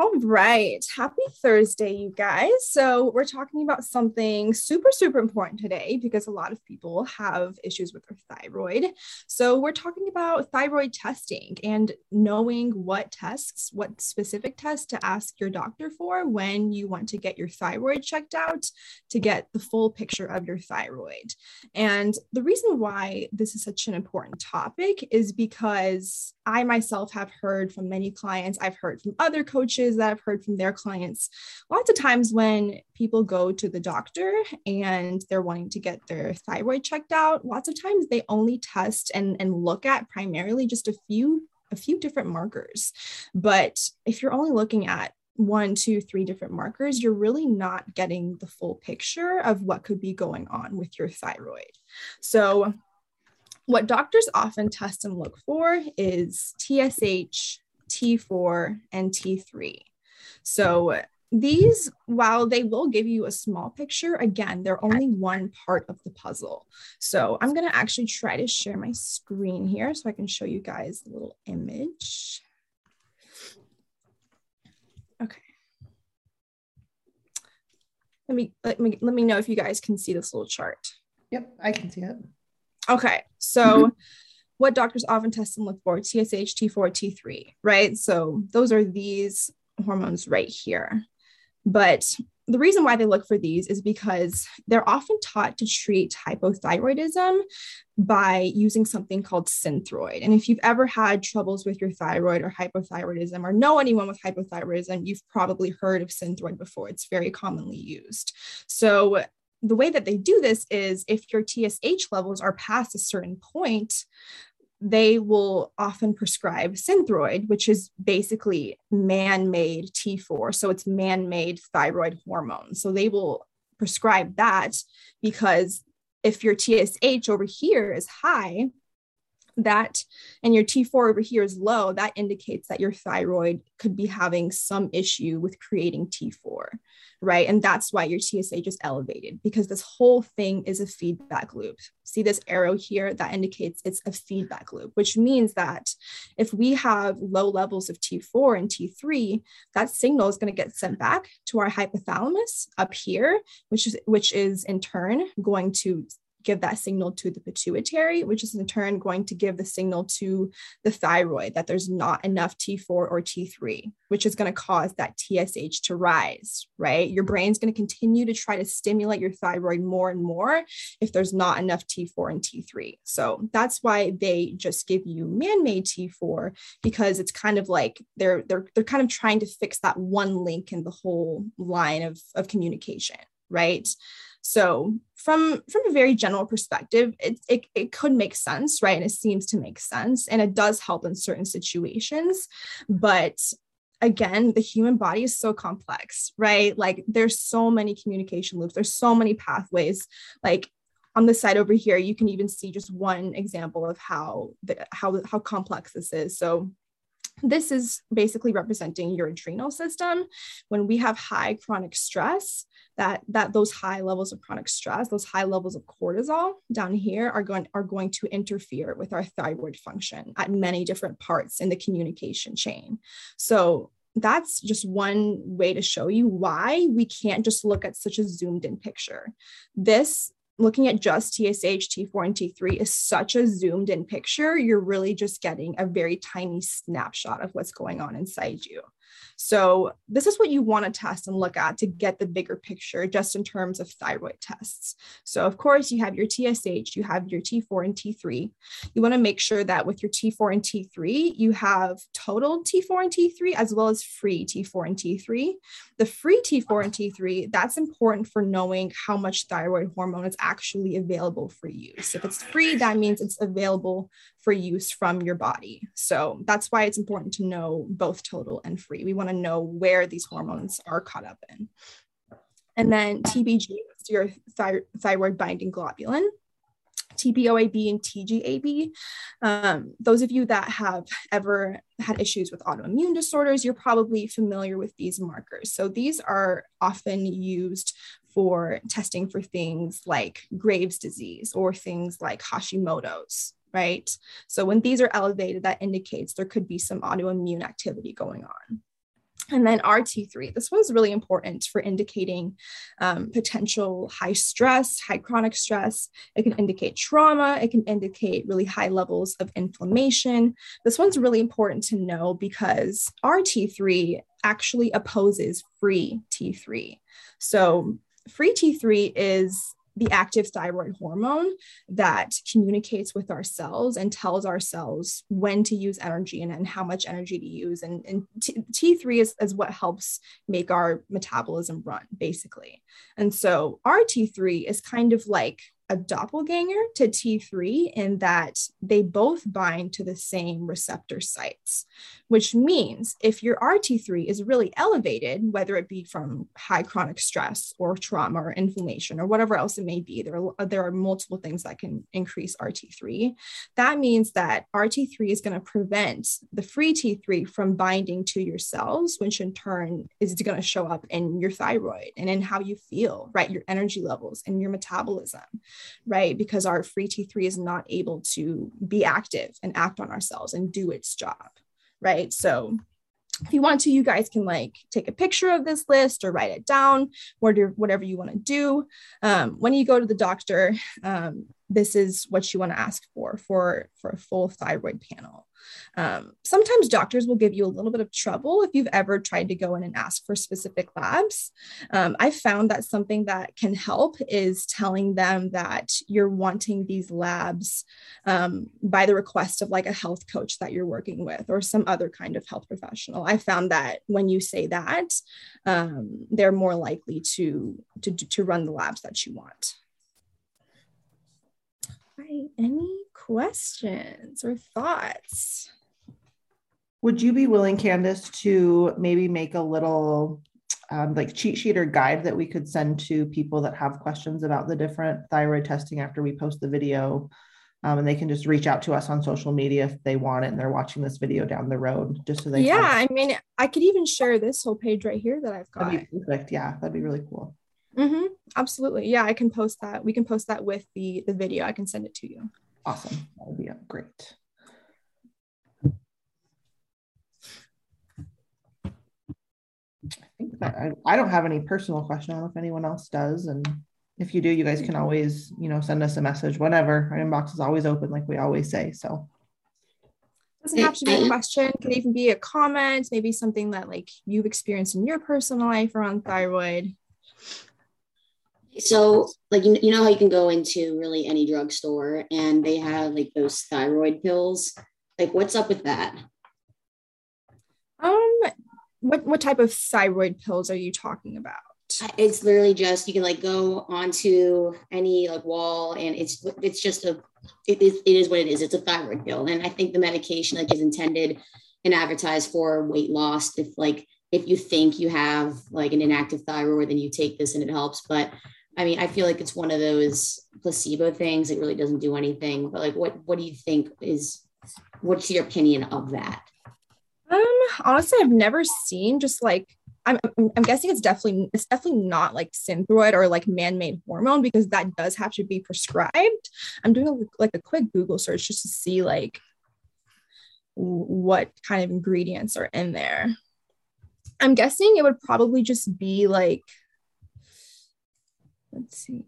All right. Happy Thursday, you guys. So, we're talking about something super, super important today because a lot of people have issues with their thyroid. So, we're talking about thyroid testing and knowing what tests, what specific tests to ask your doctor for when you want to get your thyroid checked out to get the full picture of your thyroid. And the reason why this is such an important topic is because I myself have heard from many clients, I've heard from other coaches that I've heard from their clients, lots of times when people go to the doctor and they're wanting to get their thyroid checked out, lots of times they only test and, and look at primarily just a few a few different markers. But if you're only looking at one, two, three different markers, you're really not getting the full picture of what could be going on with your thyroid. So, what doctors often test and look for is TSH, T4, and T3. So these, while they will give you a small picture, again, they're only one part of the puzzle. So I'm going to actually try to share my screen here so I can show you guys a little image. Okay. Let me, let me, let me know if you guys can see this little chart. Yep, I can see it. Okay. So mm-hmm what doctors often test and look for TSH, T4, T3, right? So those are these hormones right here. But the reason why they look for these is because they're often taught to treat hypothyroidism by using something called synthroid. And if you've ever had troubles with your thyroid or hypothyroidism or know anyone with hypothyroidism, you've probably heard of synthroid before. It's very commonly used. So the way that they do this is if your TSH levels are past a certain point, they will often prescribe synthroid, which is basically man made T4. So it's man made thyroid hormone. So they will prescribe that because if your TSH over here is high, that and your T4 over here is low, that indicates that your thyroid could be having some issue with creating T4 right? And that's why your TSH is elevated because this whole thing is a feedback loop. See this arrow here that indicates it's a feedback loop, which means that if we have low levels of T4 and T3, that signal is going to get sent back to our hypothalamus up here, which is which is in turn going to give that signal to the pituitary, which is in turn going to give the signal to the thyroid that there's not enough T4 or T3, which is going to cause that TSH to rise, right? Your brain's going to continue to try to stimulate your thyroid more and more if there's not enough T4 and T3. So that's why they just give you man-made T4 because it's kind of like they're they're they're kind of trying to fix that one link in the whole line of, of communication, right? So from from a very general perspective, it, it, it could make sense, right? And it seems to make sense. And it does help in certain situations. But again, the human body is so complex, right? Like there's so many communication loops, there's so many pathways. Like on the side over here, you can even see just one example of how the how how complex this is. So this is basically representing your adrenal system. When we have high chronic stress, that that those high levels of chronic stress those high levels of cortisol down here are going are going to interfere with our thyroid function at many different parts in the communication chain so that's just one way to show you why we can't just look at such a zoomed in picture this looking at just TSH, T4, and T3 is such a zoomed in picture. You're really just getting a very tiny snapshot of what's going on inside you. So, this is what you want to test and look at to get the bigger picture, just in terms of thyroid tests. So, of course, you have your TSH, you have your T4 and T3. You want to make sure that with your T4 and T3, you have total T4 and T3 as well as free T4 and T3. The free T4 and T3, that's important for knowing how much thyroid hormone is actually available for use. If it's free, that means it's available for use from your body. So that's why it's important to know both total and free. We want to know where these hormones are caught up in. And then TBG, your thy- thyroid binding globulin. TPOAB and TGAB. Um, those of you that have ever had issues with autoimmune disorders, you're probably familiar with these markers. So these are often used for testing for things like Graves' disease or things like Hashimoto's right? So when these are elevated, that indicates there could be some autoimmune activity going on. And then RT3, this one's really important for indicating um, potential high stress, high chronic stress. It can indicate trauma. It can indicate really high levels of inflammation. This one's really important to know because RT3 actually opposes free T3. So, free T3 is the active thyroid hormone that communicates with our cells and tells our cells when to use energy and, and how much energy to use. And, and T- T3 is, is what helps make our metabolism run, basically. And so RT3 is kind of like a doppelganger to T3 in that they both bind to the same receptor sites, which means if your RT3 is really elevated, whether it be from high chronic stress or trauma or inflammation or whatever else it may be, there are, there are multiple things that can increase RT3. That means that RT3 is going to prevent the free T3 from binding to your cells, which in turn is going to show up in your thyroid and in how you feel, right? Your energy levels and your metabolism right? Because our free T3 is not able to be active and act on our cells and do its job, right? So if you want to, you guys can like take a picture of this list or write it down, whatever, whatever you want to do. Um, when you go to the doctor, um, this is what you want to ask for for for a full thyroid panel. Um, sometimes doctors will give you a little bit of trouble if you've ever tried to go in and ask for specific labs. Um, i found that something that can help is telling them that you're wanting these labs um, by the request of like a health coach that you're working with or some other kind of health professional. I found that when you say that um, they're more likely to, to to run the labs that you want right. Any questions or thoughts? Would you be willing, Candace, to maybe make a little um, like cheat sheet or guide that we could send to people that have questions about the different thyroid testing after we post the video? Um, and they can just reach out to us on social media if they want it and they're watching this video down the road just so they yeah i mean i could even share this whole page right here that i've got that'd be perfect yeah that'd be really cool Mm-hmm. Absolutely. Yeah, I can post that. We can post that with the the video. I can send it to you. Awesome. That would be great. I think that I, I don't have any personal question. I don't know if anyone else does. And if you do, you guys can always, you know, send us a message whenever. Our inbox is always open, like we always say. So it doesn't have to be a question. It can even be a comment, maybe something that like you've experienced in your personal life around thyroid. So, like, you, you know how you can go into really any drugstore and they have like those thyroid pills? Like, what's up with that? Um, what what type of thyroid pills are you talking about? It's literally just you can like go onto any like wall and it's it's just a it is, it is what it is. It's a thyroid pill, and I think the medication like is intended and advertised for weight loss. If like if you think you have like an inactive thyroid, then you take this and it helps. But I mean, I feel like it's one of those placebo things. It really doesn't do anything. But like, what what do you think is? What's your opinion of that? Um, honestly, I've never seen just like I'm, I'm guessing it's definitely it's definitely not like synthroid or like man-made hormone because that does have to be prescribed. I'm doing a, like a quick Google search just to see like what kind of ingredients are in there. I'm guessing it would probably just be like Let's see.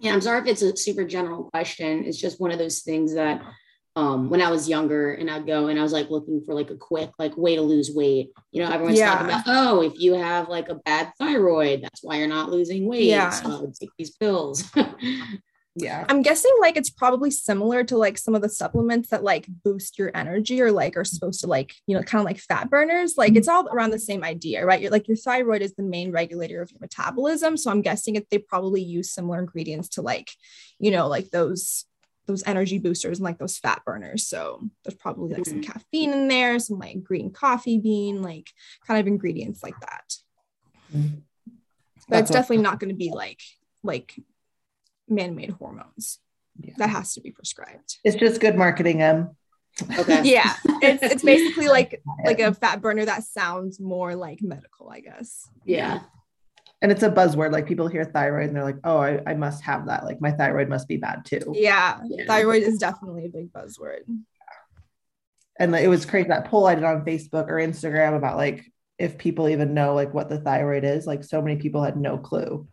Yeah, I'm sorry if it's a super general question. It's just one of those things that um, when I was younger and I'd go and I was like looking for like a quick like way to lose weight. You know, everyone's yeah. talking about, oh, if you have like a bad thyroid, that's why you're not losing weight. Yeah. So take these pills. yeah. I'm guessing like it's probably similar to like some of the supplements that like boost your energy or like are supposed to like you know kind of like fat burners. Like it's all around the same idea right? You're like your thyroid is the main regulator of your metabolism. So i'm guessing if they probably use similar ingredients to like you know like those those energy boosters and like those fat burners. So there's probably like some mm-hmm. caffeine in there some like green coffee bean like kind of ingredients like that. But it's definitely not going to be like like man-made hormones. Yeah. That has to be prescribed. It's just good marketing. Um. Okay. yeah, it's it's basically like like a fat burner that sounds more like medical, I guess. Yeah. And it's a buzzword. Like people hear thyroid and they're like, "Oh, I, I must have that. Like my thyroid must be bad too." Yeah, yeah. thyroid is definitely a big buzzword. and it was crazy that poll I did on Facebook or Instagram about like if people even know like what the thyroid is. Like so many people had no clue.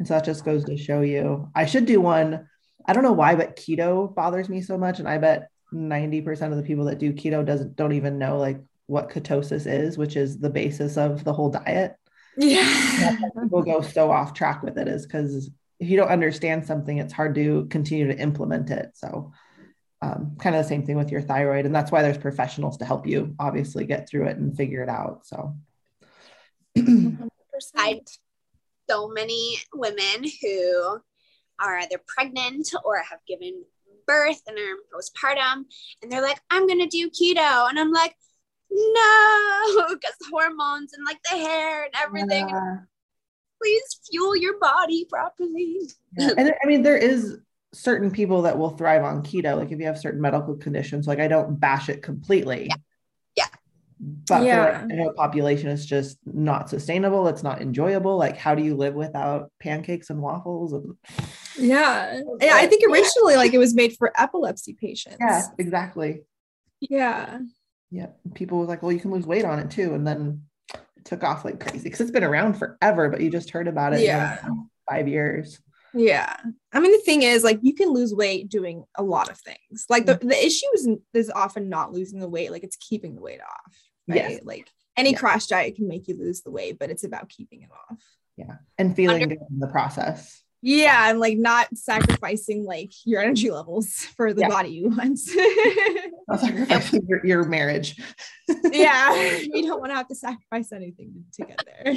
And so that just goes to show you. I should do one. I don't know why, but keto bothers me so much. And I bet 90% of the people that do keto doesn't don't even know like what ketosis is, which is the basis of the whole diet. Yeah. people go so off track with it is because if you don't understand something, it's hard to continue to implement it. So um, kind of the same thing with your thyroid. And that's why there's professionals to help you obviously get through it and figure it out. So I so many women who are either pregnant or have given birth and are postpartum and they're like, I'm gonna do keto. And I'm like, no, because hormones and like the hair and everything. Yeah. Please fuel your body properly. Yeah. And I mean, there is certain people that will thrive on keto. Like if you have certain medical conditions, like I don't bash it completely. Yeah. But Yeah. for general population, it's just not sustainable. It's not enjoyable. Like, how do you live without pancakes and waffles? And Yeah. Yeah. I think originally like it was made for epilepsy patients. yeah, exactly. Yeah. Yeah. People were like, well, you can lose weight on it too. And then it took off like crazy because it's been around forever, but you just heard about it Yeah. five years. Yeah. I mean, the thing is, like, you can lose weight doing a lot of things. Like, the, mm. the issue is, is often not losing the weight, like, it's keeping the weight off. Right. Yes. Like, any Yeah. crash diet can make you lose the weight, but it's about keeping it off. Yeah. And feeling Under- good in the process. Yeah. And like, not sacrificing like your energy levels for the Yeah. body you want. Not sacrificing your, your marriage. yeah. You don't want to have to sacrifice anything to get there.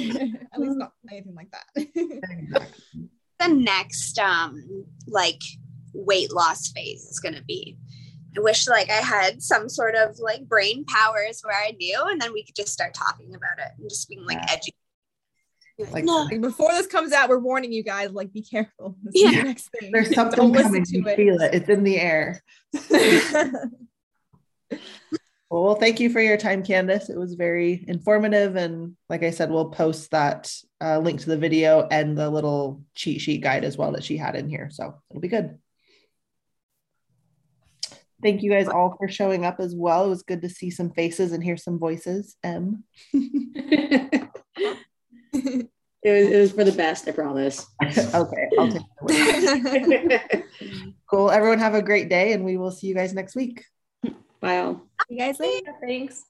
At least not anything like that. Exactly. The next um like weight loss phase is gonna be. I wish like I had some sort of like brain powers where I knew, and then we could just start talking about it and just being like Yeah. edgy. Like, Like- no, Like, before this comes out, we're warning you guys, like, be careful. This is the Yeah. next thing. There's something Don't coming. to You it. feel it. It's in the air. Well, well, thank you for your time, Candace. It was very informative. And like I said, we'll post that uh, link to the video and the little cheat sheet guide as well that she had in here. So it'll be good. Thank you guys all for showing up as well. It was good to see some faces and hear some voices. M. it, was, it was for the best, I promise. okay, I'll take the word. Cool. Everyone have a great day and we will see you guys next week. Bye all. you guys later. Thanks.